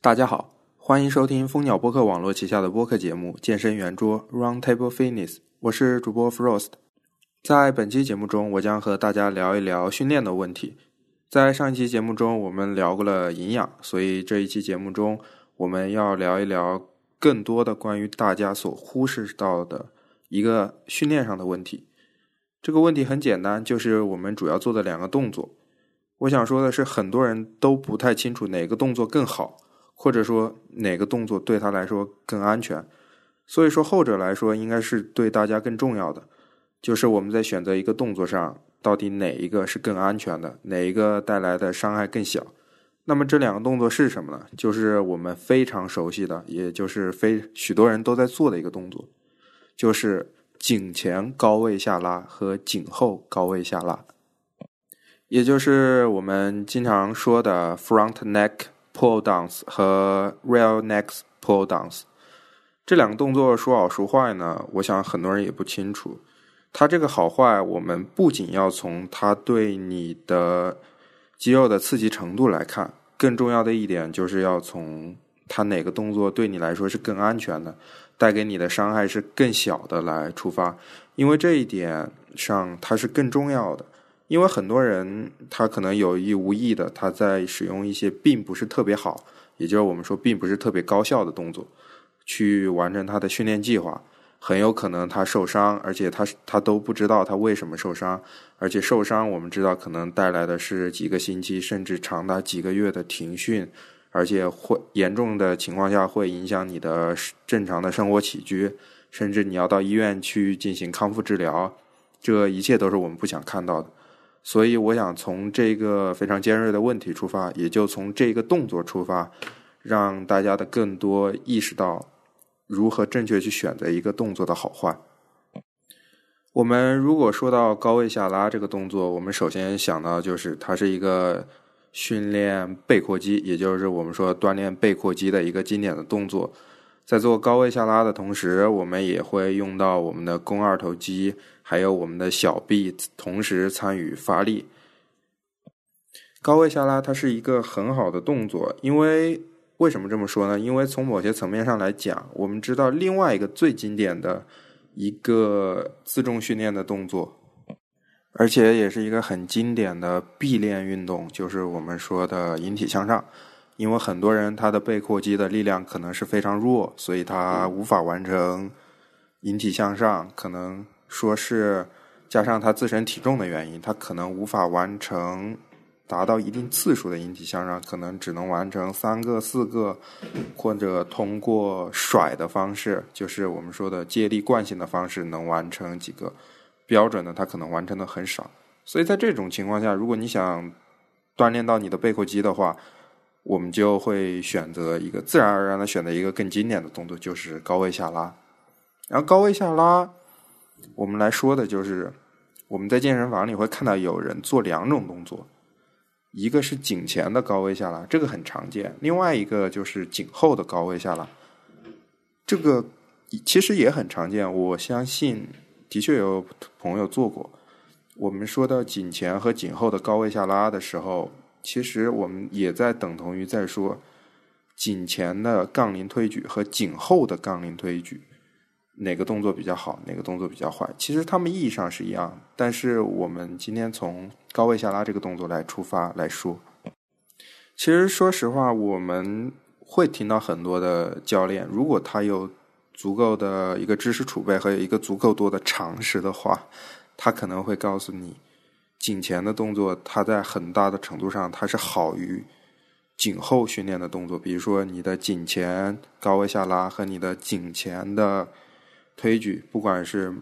大家好，欢迎收听蜂鸟播客网络旗下的播客节目《健身圆桌 Round Table Fitness》，我是主播 Frost。在本期节目中，我将和大家聊一聊训练的问题。在上一期节目中，我们聊过了营养，所以这一期节目中，我们要聊一聊更多的关于大家所忽视到的一个训练上的问题。这个问题很简单，就是我们主要做的两个动作。我想说的是，很多人都不太清楚哪个动作更好。或者说哪个动作对他来说更安全？所以说后者来说应该是对大家更重要的，就是我们在选择一个动作上，到底哪一个是更安全的，哪一个带来的伤害更小？那么这两个动作是什么呢？就是我们非常熟悉的，也就是非许多人都在做的一个动作，就是颈前高位下拉和颈后高位下拉，也就是我们经常说的 front neck。Pull downs 和 real neck pull downs 这两个动作说好说坏呢？我想很多人也不清楚。它这个好坏，我们不仅要从它对你的肌肉的刺激程度来看，更重要的一点就是要从它哪个动作对你来说是更安全的，带给你的伤害是更小的来出发。因为这一点上，它是更重要的。因为很多人他可能有意无意的，他在使用一些并不是特别好，也就是我们说并不是特别高效的动作，去完成他的训练计划，很有可能他受伤，而且他他都不知道他为什么受伤，而且受伤我们知道可能带来的是几个星期甚至长达几个月的停训，而且会严重的情况下会影响你的正常的生活起居，甚至你要到医院去进行康复治疗，这一切都是我们不想看到的。所以，我想从这个非常尖锐的问题出发，也就从这个动作出发，让大家的更多意识到如何正确去选择一个动作的好坏。我们如果说到高位下拉这个动作，我们首先想到就是它是一个训练背阔肌，也就是我们说锻炼背阔肌的一个经典的动作。在做高位下拉的同时，我们也会用到我们的肱二头肌，还有我们的小臂，同时参与发力。高位下拉它是一个很好的动作，因为为什么这么说呢？因为从某些层面上来讲，我们知道另外一个最经典的一个自重训练的动作，而且也是一个很经典的臂练运动，就是我们说的引体向上。因为很多人他的背阔肌的力量可能是非常弱，所以他无法完成引体向上。可能说是加上他自身体重的原因，他可能无法完成达到一定次数的引体向上，可能只能完成三个、四个，或者通过甩的方式，就是我们说的借力惯性的方式，能完成几个标准的，他可能完成的很少。所以在这种情况下，如果你想锻炼到你的背阔肌的话，我们就会选择一个自然而然的选择一个更经典的动作，就是高位下拉。然后高位下拉，我们来说的就是我们在健身房里会看到有人做两种动作，一个是颈前的高位下拉，这个很常见；另外一个就是颈后的高位下拉，这个其实也很常见。我相信的确有朋友做过。我们说到颈前和颈后的高位下拉的时候。其实我们也在等同于在说，颈前的杠铃推举和颈后的杠铃推举，哪个动作比较好，哪个动作比较坏？其实它们意义上是一样，但是我们今天从高位下拉这个动作来出发来说，其实说实话，我们会听到很多的教练，如果他有足够的一个知识储备和一个足够多的常识的话，他可能会告诉你。颈前的动作，它在很大的程度上，它是好于颈后训练的动作。比如说，你的颈前高位下拉和你的颈前的推举，不管是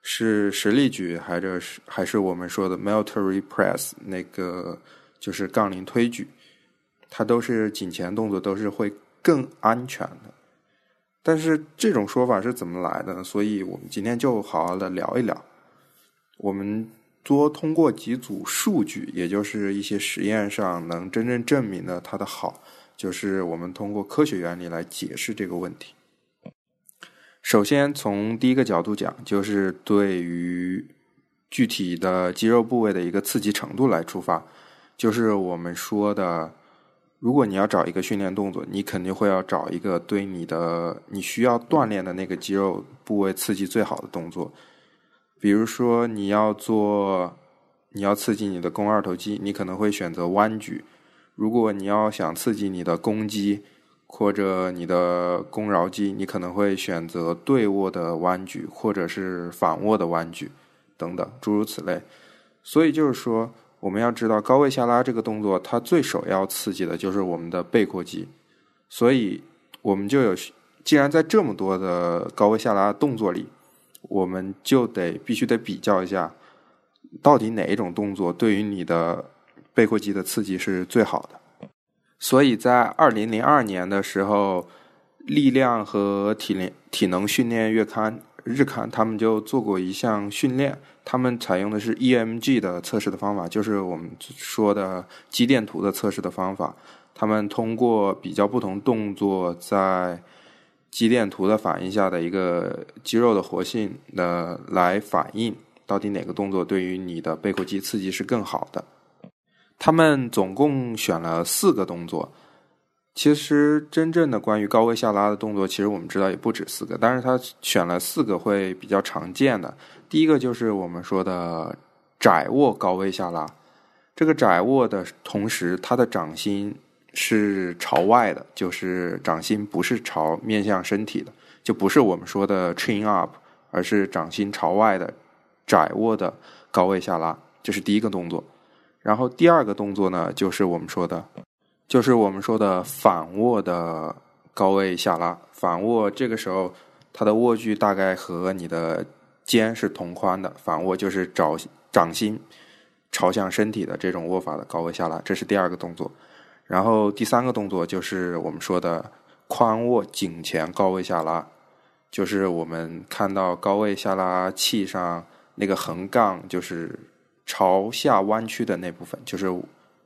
是实力举，还是还是我们说的 military press，那个就是杠铃推举，它都是颈前动作都是会更安全的。但是这种说法是怎么来的呢？所以我们今天就好好的聊一聊，我们。多通过几组数据，也就是一些实验上能真正证明的它的好，就是我们通过科学原理来解释这个问题。首先从第一个角度讲，就是对于具体的肌肉部位的一个刺激程度来出发，就是我们说的如果你要找一个训练动作，你肯定会要找一个对你的你需要锻炼的那个肌肉部位刺激最好的动作。比如说，你要做，你要刺激你的肱二头肌，你可能会选择弯举；如果你要想刺激你的肱肌或者你的肱桡肌，你可能会选择对握的弯举或者是反握的弯举等等，诸如此类。所以就是说。我们要知道，高位下拉这个动作，它最首要刺激的就是我们的背阔肌，所以我们就有，既然在这么多的高位下拉动作里，我们就得必须得比较一下，到底哪一种动作对于你的背阔肌的刺激是最好的。所以在二零零二年的时候，力量和体能体能训练月刊日刊他们就做过一项训练。他们采用的是 EMG 的测试的方法，就是我们说的肌电图的测试的方法。他们通过比较不同动作在肌电图的反应下的一个肌肉的活性的来反映，到底哪个动作对于你的背阔肌刺激是更好的。他们总共选了四个动作。其实真正的关于高位下拉的动作，其实我们知道也不止四个，但是他选了四个会比较常见的。第一个就是我们说的窄握高位下拉，这个窄握的同时，它的掌心是朝外的，就是掌心不是朝面向身体的，就不是我们说的 chin up，而是掌心朝外的窄握的高位下拉，这是第一个动作。然后第二个动作呢，就是我们说的。就是我们说的反握的高位下拉，反握这个时候它的握距大概和你的肩是同宽的，反握就是掌掌心朝向身体的这种握法的高位下拉，这是第二个动作。然后第三个动作就是我们说的髋握颈前高位下拉，就是我们看到高位下拉器上那个横杠，就是朝下弯曲的那部分，就是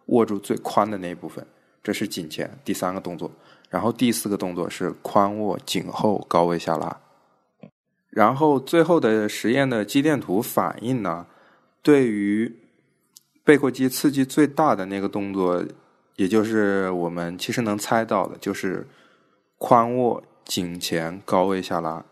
握住最宽的那部分。这是颈前第三个动作，然后第四个动作是髋握颈后高位下拉，然后最后的实验的肌电图反应呢，对于背阔肌刺激最大的那个动作，也就是我们其实能猜到的，就是髋握颈前高位下拉。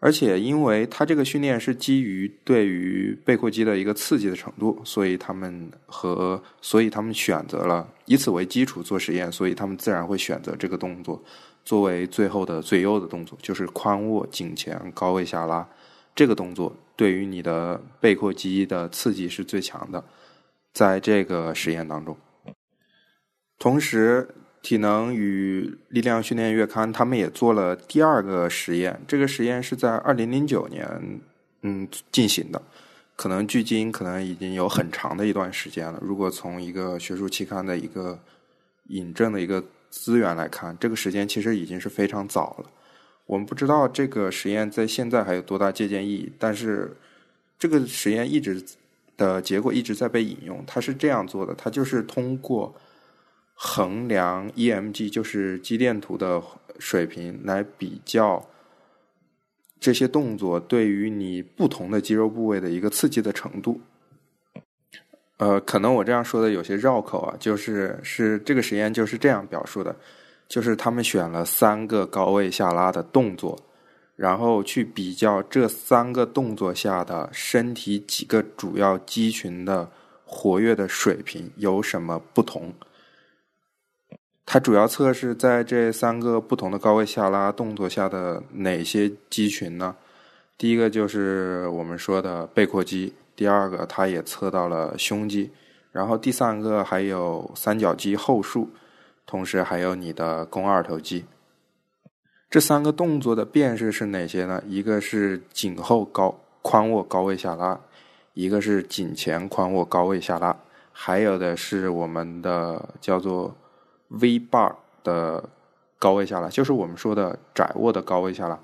而且，因为它这个训练是基于对于背阔肌的一个刺激的程度，所以他们和所以他们选择了以此为基础做实验，所以他们自然会选择这个动作作为最后的最优的动作，就是髋握颈前高位下拉。这个动作对于你的背阔肌的刺激是最强的，在这个实验当中，同时。体能与力量训练月刊，他们也做了第二个实验。这个实验是在二零零九年，嗯进行的。可能距今可能已经有很长的一段时间了。如果从一个学术期刊的一个引证的一个资源来看，这个时间其实已经是非常早了。我们不知道这个实验在现在还有多大借鉴意义，但是这个实验一直的结果一直在被引用。它是这样做的，它就是通过。衡量 EMG 就是肌电图的水平来比较这些动作对于你不同的肌肉部位的一个刺激的程度。呃，可能我这样说的有些绕口啊，就是是这个实验就是这样表述的，就是他们选了三个高位下拉的动作，然后去比较这三个动作下的身体几个主要肌群的活跃的水平有什么不同。它主要测试在这三个不同的高位下拉动作下的哪些肌群呢？第一个就是我们说的背阔肌，第二个它也测到了胸肌，然后第三个还有三角肌后束，同时还有你的肱二头肌。这三个动作的变式是哪些呢？一个是颈后高髋握高位下拉，一个是颈前髋握高位下拉，还有的是我们的叫做。V bar 的高位下拉，就是我们说的窄握的高位下拉，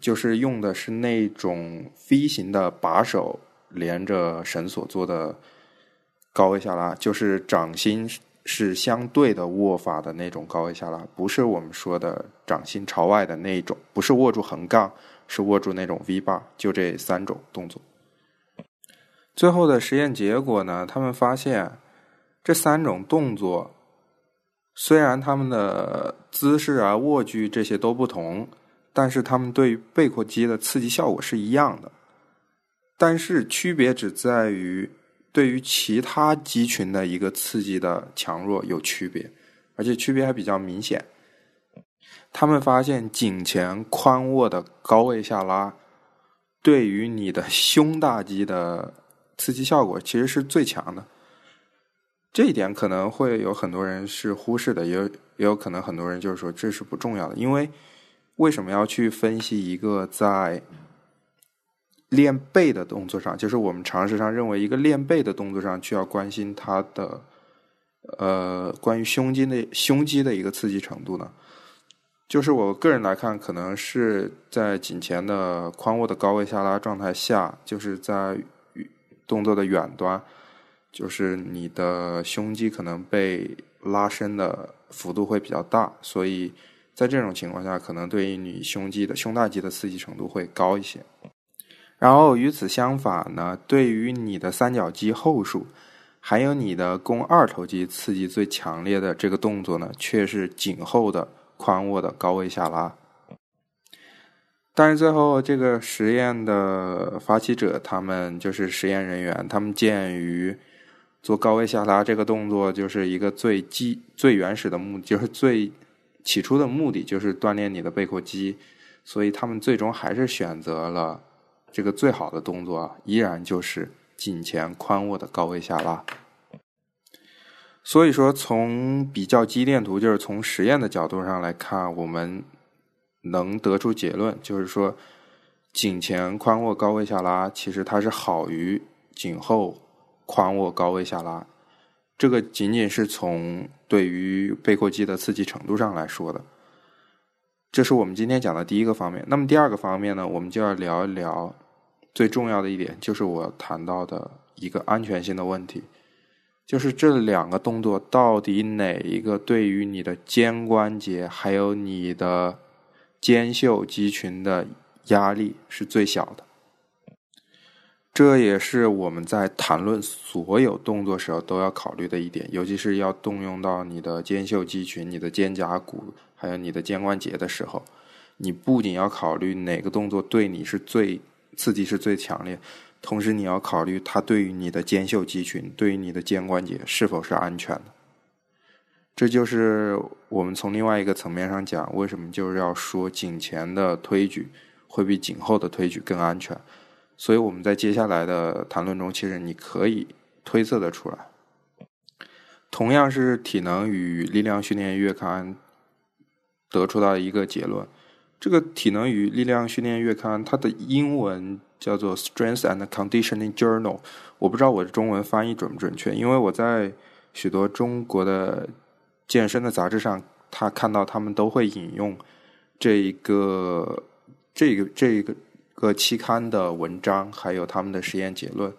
就是用的是那种 V 型的把手连着绳索做的高位下拉，就是掌心是相对的握法的那种高位下拉，不是我们说的掌心朝外的那种，不是握住横杠，是握住那种 V bar，就这三种动作。最后的实验结果呢，他们发现这三种动作。虽然他们的姿势啊、握距这些都不同，但是他们对背阔肌的刺激效果是一样的。但是区别只在于对于其他肌群的一个刺激的强弱有区别，而且区别还比较明显。他们发现颈前宽握的高位下拉，对于你的胸大肌的刺激效果其实是最强的。这一点可能会有很多人是忽视的，也有也有可能很多人就是说这是不重要的。因为为什么要去分析一个在练背的动作上，就是我们常识上认为一个练背的动作上，需要关心它的呃关于胸肌的胸肌的一个刺激程度呢？就是我个人来看，可能是在颈前的宽握的高位下拉状态下，就是在动作的远端，就是你的胸肌可能被拉伸的幅度会比较大，所以在这种情况下，可能对于你胸肌的胸大肌的刺激程度会高一些。然后与此相反呢，对于你的三角肌后束，还有你的肱二头肌刺激最强烈的这个动作呢，却是颈后的。宽握的高位下拉，但是最后这个实验的发起者，他们就是实验人员，他们鉴于做高位下拉这个动作就是一个最基、最原始的目，就是最起初的目的就是锻炼你的背阔肌，所以他们最终还是选择了这个最好的动作，依然就是颈前宽握的高位下拉。所以说，从比较肌电图，就是从实验的角度上来看，我们能得出结论，就是说，颈前宽握高位下拉，其实它是好于颈后宽握高位下拉。这个仅仅是从对于背阔肌的刺激程度上来说的。这是我们今天讲的第一个方面。那么第二个方面呢，我们就要聊一聊最重要的一点，就是我谈到的一个安全性的问题。就是这两个动作到底哪一个对于你的肩关节还有你的肩袖肌群的压力是最小的？这也是我们在谈论所有动作时候都要考虑的一点，尤其是要动用到你的肩袖肌群、你的肩胛骨还有你的肩关节的时候，你不仅要考虑哪个动作对你是最刺激是最强烈。同时，你要考虑它对于你的肩袖肌群、对于你的肩关节是否是安全的。这就是我们从另外一个层面上讲，为什么就是要说颈前的推举会比颈后的推举更安全。所以我们在接下来的谈论中，其实你可以推测的出来。同样是体能与力量训练月刊得出到一个结论。这个体能与力量训练月刊，它的英文。叫做 Strength and Conditioning Journal，我不知道我的中文翻译准不准确，因为我在许多中国的健身的杂志上，他看到他们都会引用这一个这个这一个个期刊的文章，还有他们的实验结论。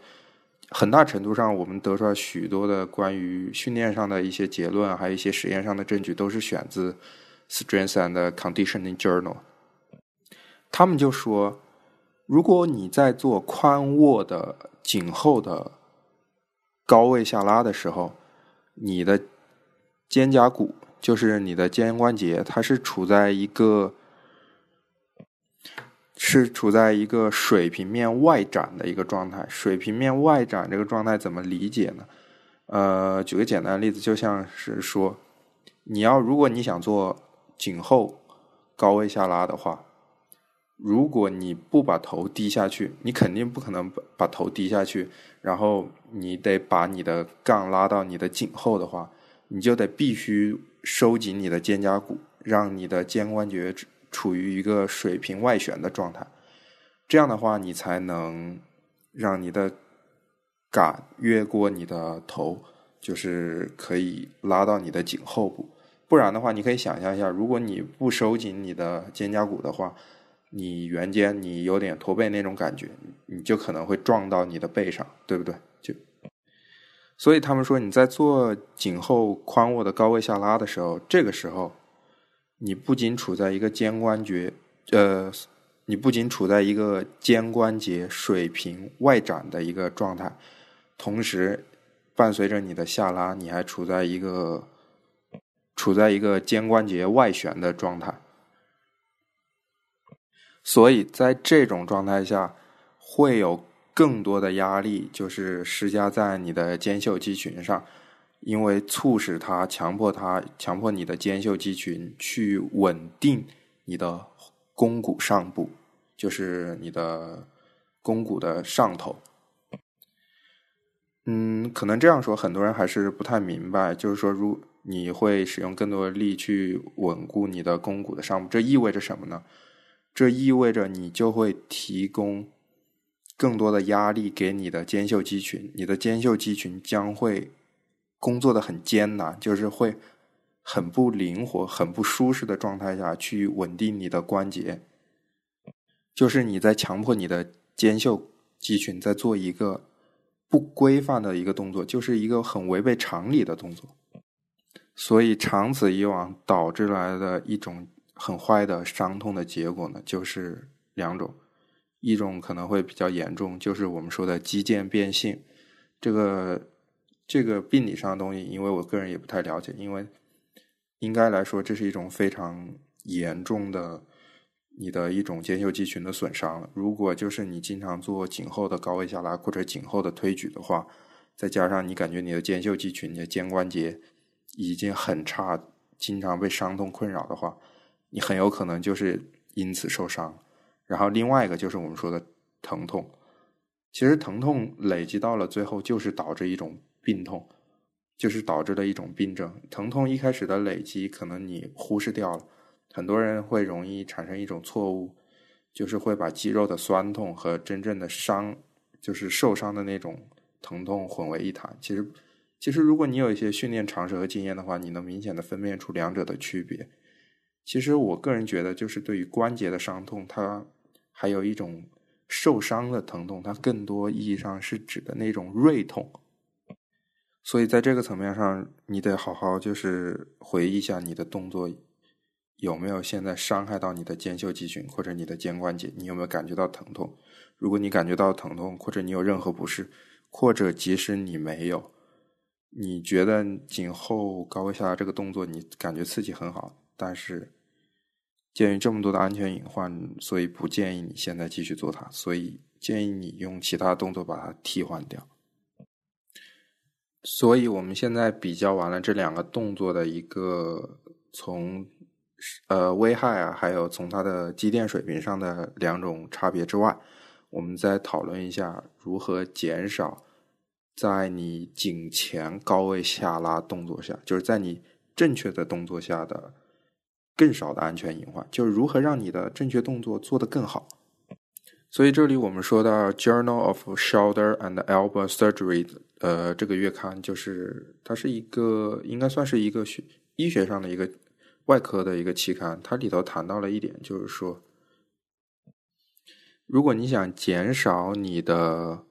很大程度上，我们得出来许多的关于训练上的一些结论，还有一些实验上的证据，都是选自 Strength and Conditioning Journal。他们就说。如果你在做宽握的颈后的高位下拉的时候，你的肩胛骨就是你的肩关节，它是处在一个是处在一个水平面外展的一个状态。水平面外展这个状态怎么理解呢？呃，举个简单的例子，就像是说，你要如果你想做颈后高位下拉的话。如果你不把头低下去，你肯定不可能把把头低下去。然后你得把你的杠拉到你的颈后的话，你就得必须收紧你的肩胛骨，让你的肩关节处于一个水平外旋的状态。这样的话，你才能让你的杆越过你的头，就是可以拉到你的颈后部。不然的话，你可以想象一下，如果你不收紧你的肩胛骨的话。你圆肩，你有点驼背那种感觉，你就可能会撞到你的背上，对不对？就，所以他们说你在做颈后宽握的高位下拉的时候，这个时候，你不仅处在一个肩关节，呃，你不仅处在一个肩关节水平外展的一个状态，同时伴随着你的下拉，你还处在一个。处在一个肩关节外旋的状态。所以在这种状态下，会有更多的压力，就是施加在你的肩袖肌群上，因为促使它、强迫它、强迫你的肩袖肌群去稳定你的肱骨上部，就是你的肱骨的上头。嗯，可能这样说，很多人还是不太明白，就是说，如你会使用更多的力去稳固你的肱骨的上部，这意味着什么呢？这意味着你就会提供更多的压力给你的肩袖肌群，你的肩袖肌群将会工作的很艰难，就是会很不灵活、很不舒适的状态下去稳定你的关节，就是你在强迫你的肩袖肌群在做一个不规范的一个动作，就是一个很违背常理的动作，所以长此以往导致来的一种。很坏的伤痛的结果呢，就是两种，一种可能会比较严重，就是我们说的肌腱变性。这个这个病理上的东西，因为我个人也不太了解，因为应该来说这是一种非常严重的你的一种肩袖肌群的损伤了。如果就是你经常做颈后的高位下拉或者颈后的推举的话，再加上你感觉你的肩袖肌群、你的肩关节已经很差，经常被伤痛困扰的话。你很有可能就是因此受伤，然后另外一个就是我们说的疼痛，其实疼痛累积到了最后就是导致一种病痛，就是导致的一种病症。疼痛一开始的累积可能你忽视掉了，很多人会容易产生一种错误，就是会把肌肉的酸痛和真正的伤，就是受伤的那种疼痛混为一谈。其实，其实如果你有一些训练常识和经验的话，你能明显的分辨出两者的区别。其实我个人觉得，就是对于关节的伤痛，它还有一种受伤的疼痛，它更多意义上是指的那种锐痛。所以在这个层面上，你得好好就是回忆一下你的动作有没有现在伤害到你的肩袖肌群或者你的肩关节，你有没有感觉到疼痛？如果你感觉到疼痛，或者你有任何不适，或者即使你没有，你觉得颈后高位下拉这个动作你感觉刺激很好。但是，鉴于这么多的安全隐患，所以不建议你现在继续做它。所以建议你用其他动作把它替换掉。所以我们现在比较完了这两个动作的一个从呃危害啊，还有从它的肌电水平上的两种差别之外，我们再讨论一下如何减少在你颈前高位下拉动作下，就是在你正确的动作下的。更少的安全隐患，就是如何让你的正确动作做得更好。所以这里我们说到《Journal of Shoulder and Elbow Surgery》呃，这个月刊就是它是一个应该算是一个学医学上的一个外科的一个期刊。它里头谈到了一点，就是说，如果你想减少你的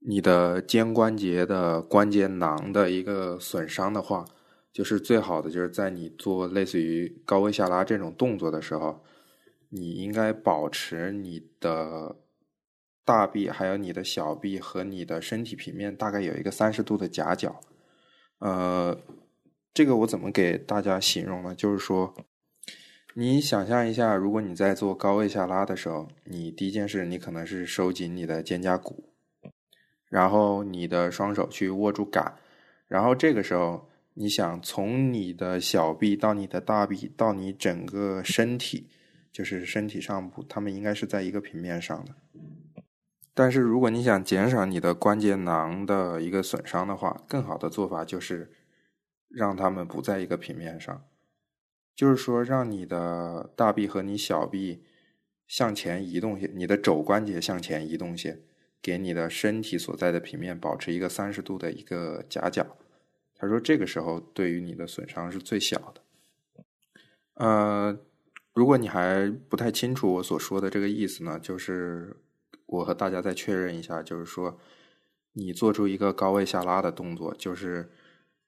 你的肩关节的关节囊的一个损伤的话。就是最好的，就是在你做类似于高位下拉这种动作的时候，你应该保持你的大臂还有你的小臂和你的身体平面大概有一个三十度的夹角。呃，这个我怎么给大家形容呢？就是说，你想象一下，如果你在做高位下拉的时候，你第一件事你可能是收紧你的肩胛骨，然后你的双手去握住杆，然后这个时候。你想从你的小臂到你的大臂到你整个身体，就是身体上部，它们应该是在一个平面上的。但是如果你想减少你的关节囊的一个损伤的话，更好的做法就是让它们不在一个平面上，就是说让你的大臂和你小臂向前移动些，你的肘关节向前移动些，给你的身体所在的平面保持一个三十度的一个夹角。他说：“这个时候对于你的损伤是最小的。呃，如果你还不太清楚我所说的这个意思呢，就是我和大家再确认一下，就是说你做出一个高位下拉的动作，就是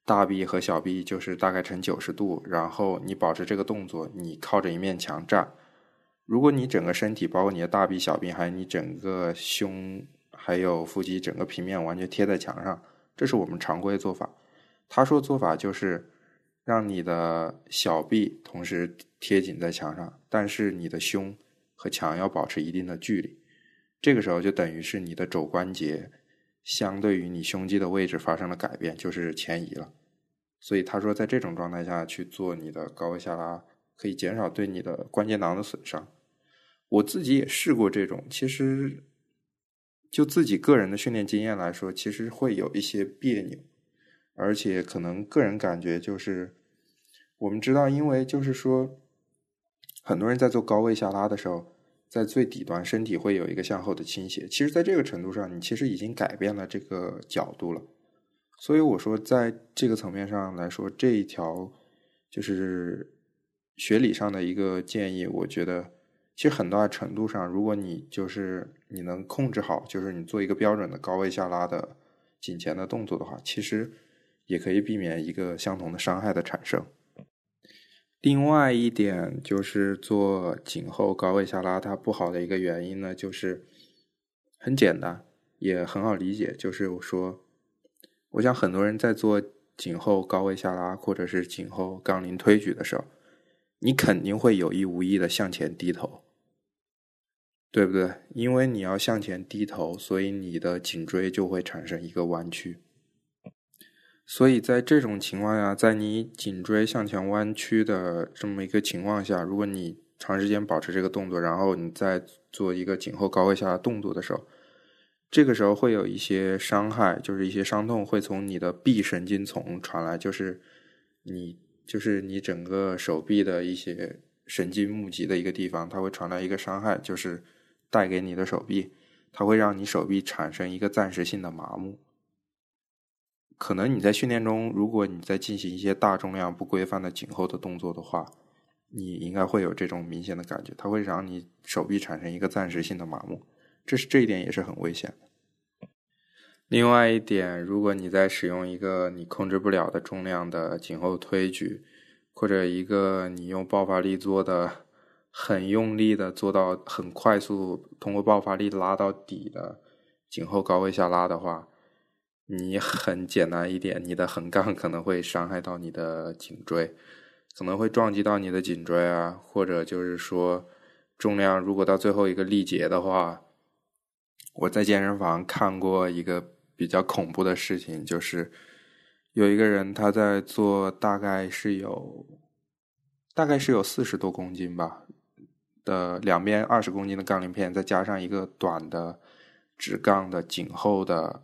大臂和小臂就是大概呈九十度，然后你保持这个动作，你靠着一面墙站。如果你整个身体，包括你的大臂、小臂，还有你整个胸，还有腹肌，整个平面完全贴在墙上，这是我们常规做法。”他说做法就是，让你的小臂同时贴紧在墙上，但是你的胸和墙要保持一定的距离。这个时候就等于是你的肘关节相对于你胸肌的位置发生了改变，就是前移了。所以他说，在这种状态下去做你的高位下拉，可以减少对你的关节囊的损伤。我自己也试过这种，其实就自己个人的训练经验来说，其实会有一些别扭。而且可能个人感觉就是，我们知道，因为就是说，很多人在做高位下拉的时候，在最底端身体会有一个向后的倾斜。其实，在这个程度上，你其实已经改变了这个角度了。所以我说，在这个层面上来说，这一条就是学理上的一个建议。我觉得，其实很大程度上，如果你就是你能控制好，就是你做一个标准的高位下拉的颈前的动作的话，其实。也可以避免一个相同的伤害的产生。另外一点就是做颈后高位下拉，它不好的一个原因呢，就是很简单，也很好理解，就是我说，我想很多人在做颈后高位下拉或者是颈后杠铃推举的时候，你肯定会有意无意的向前低头，对不对？因为你要向前低头，所以你的颈椎就会产生一个弯曲。所以在这种情况下，在你颈椎向前弯曲的这么一个情况下，如果你长时间保持这个动作，然后你再做一个颈后高位下动作的时候，这个时候会有一些伤害，就是一些伤痛会从你的臂神经丛传来，就是你就是你整个手臂的一些神经募集的一个地方，它会传来一个伤害，就是带给你的手臂，它会让你手臂产生一个暂时性的麻木。可能你在训练中，如果你在进行一些大重量不规范的颈后的动作的话，你应该会有这种明显的感觉，它会让你手臂产生一个暂时性的麻木，这是这一点也是很危险的。另外一点，如果你在使用一个你控制不了的重量的颈后推举，或者一个你用爆发力做的很用力的做到很快速，通过爆发力拉到底的颈后高位下拉的话。你很简单一点，你的横杠可能会伤害到你的颈椎，可能会撞击到你的颈椎啊，或者就是说重量如果到最后一个力竭的话，我在健身房看过一个比较恐怖的事情，就是有一个人他在做大概是有大概是有四十多公斤吧的两边二十公斤的杠铃片，再加上一个短的直杠的颈后的。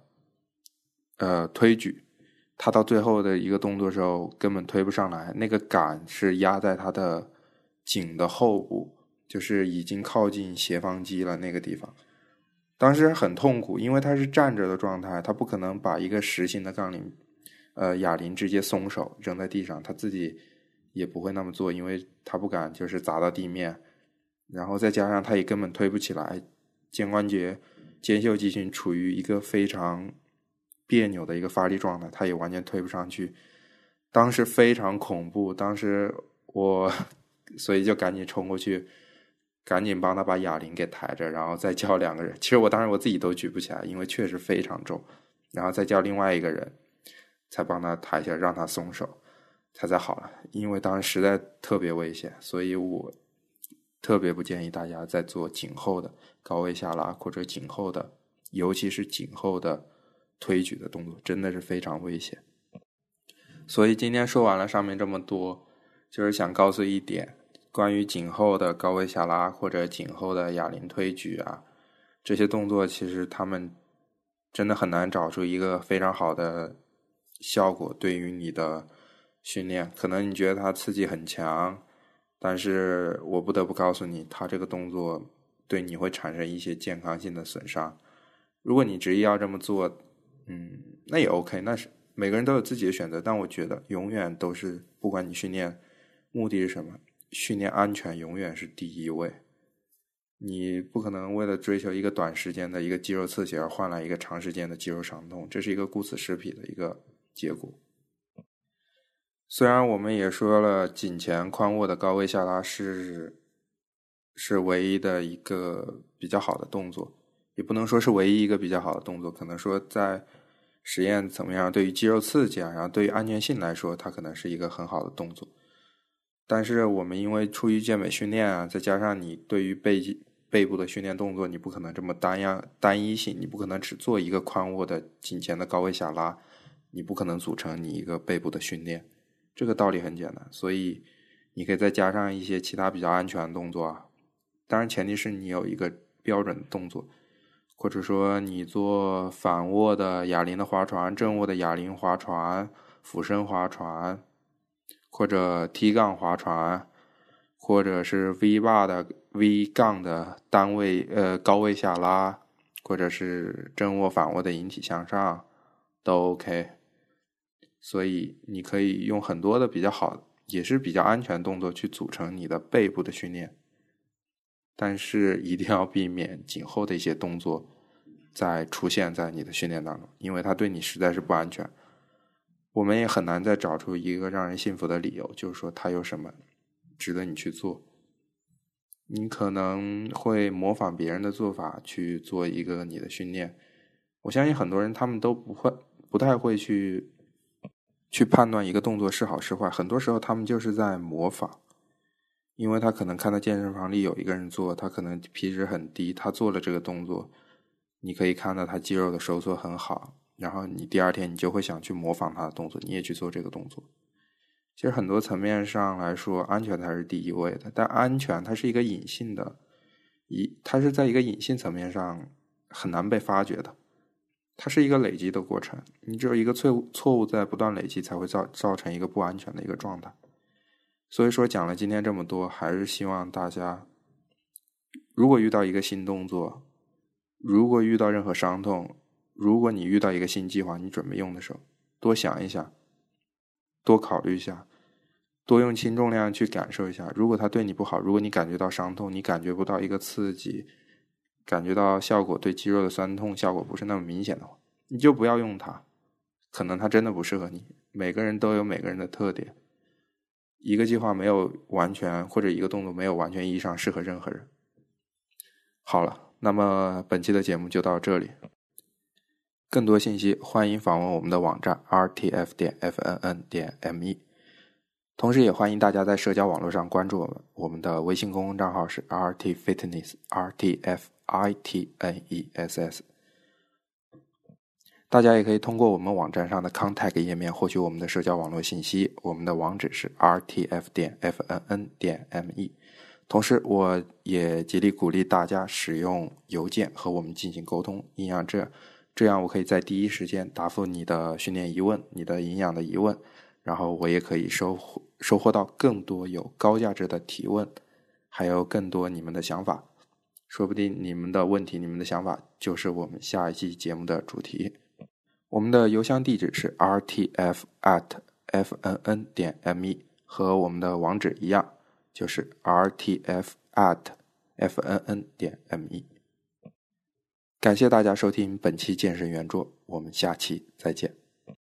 呃，推举，他到最后的一个动作时候根本推不上来，那个杆是压在他的颈的后部，就是已经靠近斜方肌了那个地方。当时很痛苦，因为他是站着的状态，他不可能把一个实心的杠铃，呃，哑铃直接松手扔在地上，他自己也不会那么做，因为他不敢就是砸到地面，然后再加上他也根本推不起来，肩关节、肩袖肌群处于一个非常。别扭的一个发力状态，他也完全推不上去。当时非常恐怖，当时我所以就赶紧冲过去，赶紧帮他把哑铃给抬着，然后再叫两个人。其实我当时我自己都举不起来，因为确实非常重。然后再叫另外一个人，才帮他抬起来，让他松手，他才好了。因为当时实在特别危险，所以我特别不建议大家在做颈后的高位下拉或者颈后的，尤其是颈后的。推举的动作真的是非常危险，所以今天说完了上面这么多，就是想告诉一点，关于颈后的高位下拉或者颈后的哑铃推举啊，这些动作其实他们真的很难找出一个非常好的效果对于你的训练。可能你觉得它刺激很强，但是我不得不告诉你，它这个动作对你会产生一些健康性的损伤。如果你执意要这么做，嗯，那也 OK，那是每个人都有自己的选择，但我觉得永远都是，不管你训练目的是什么，训练安全永远是第一位。你不可能为了追求一个短时间的一个肌肉刺激而换来一个长时间的肌肉伤痛，这是一个顾此失彼的一个结果。虽然我们也说了，颈前宽握的高位下拉是是唯一的一个比较好的动作。也不能说是唯一一个比较好的动作，可能说在实验怎么样？对于肌肉刺激啊，然后对于安全性来说，它可能是一个很好的动作。但是我们因为出于健美训练啊，再加上你对于背背部的训练动作，你不可能这么单样单一性，你不可能只做一个宽握的颈前的高位下拉，你不可能组成你一个背部的训练。这个道理很简单，所以你可以再加上一些其他比较安全的动作啊。当然前提是你有一个标准的动作。或者说你做反握的哑铃的划船，正握的哑铃划船，俯身划船，或者 T 杠划船，或者是 V bar 的 V 杠的单位呃高位下拉，或者是正握反握的引体向上，都 OK。所以你可以用很多的比较好，也是比较安全动作去组成你的背部的训练。但是一定要避免颈后的一些动作再出现在你的训练当中，因为它对你实在是不安全。我们也很难再找出一个让人信服的理由，就是说它有什么值得你去做。你可能会模仿别人的做法去做一个你的训练，我相信很多人他们都不会不太会去去判断一个动作是好是坏，很多时候他们就是在模仿。因为他可能看到健身房里有一个人做，他可能皮质很低，他做了这个动作，你可以看到他肌肉的收缩很好，然后你第二天你就会想去模仿他的动作，你也去做这个动作。其实很多层面上来说，安全才是第一位的，但安全它是一个隐性的，一它是在一个隐性层面上很难被发觉的，它是一个累积的过程，你只有一个错误错误在不断累积，才会造造成一个不安全的一个状态。所以说，讲了今天这么多，还是希望大家，如果遇到一个新动作，如果遇到任何伤痛，如果你遇到一个新计划，你准备用的时候，多想一想，多考虑一下，多用轻重量去感受一下。如果它对你不好，如果你感觉到伤痛，你感觉不到一个刺激，感觉到效果对肌肉的酸痛效果不是那么明显的话，你就不要用它。可能它真的不适合你。每个人都有每个人的特点。一个计划没有完全，或者一个动作没有完全意义上适合任何人。好了，那么本期的节目就到这里。更多信息欢迎访问我们的网站 rtf 点 fnn 点 me，同时也欢迎大家在社交网络上关注我们。我们的微信公众账号是 rtfitness，rtfitness。大家也可以通过我们网站上的 Contact 页面获取我们的社交网络信息。我们的网址是 rtf 点 fnn 点 me。同时，我也极力鼓励大家使用邮件和我们进行沟通，营养这这样我可以在第一时间答复你的训练疑问、你的营养的疑问，然后我也可以收获收获到更多有高价值的提问，还有更多你们的想法。说不定你们的问题、你们的想法就是我们下一期节目的主题。我们的邮箱地址是 rtf at fnn 点 me，和我们的网址一样，就是 rtf at fnn 点 me。感谢大家收听本期健身圆桌，我们下期再见。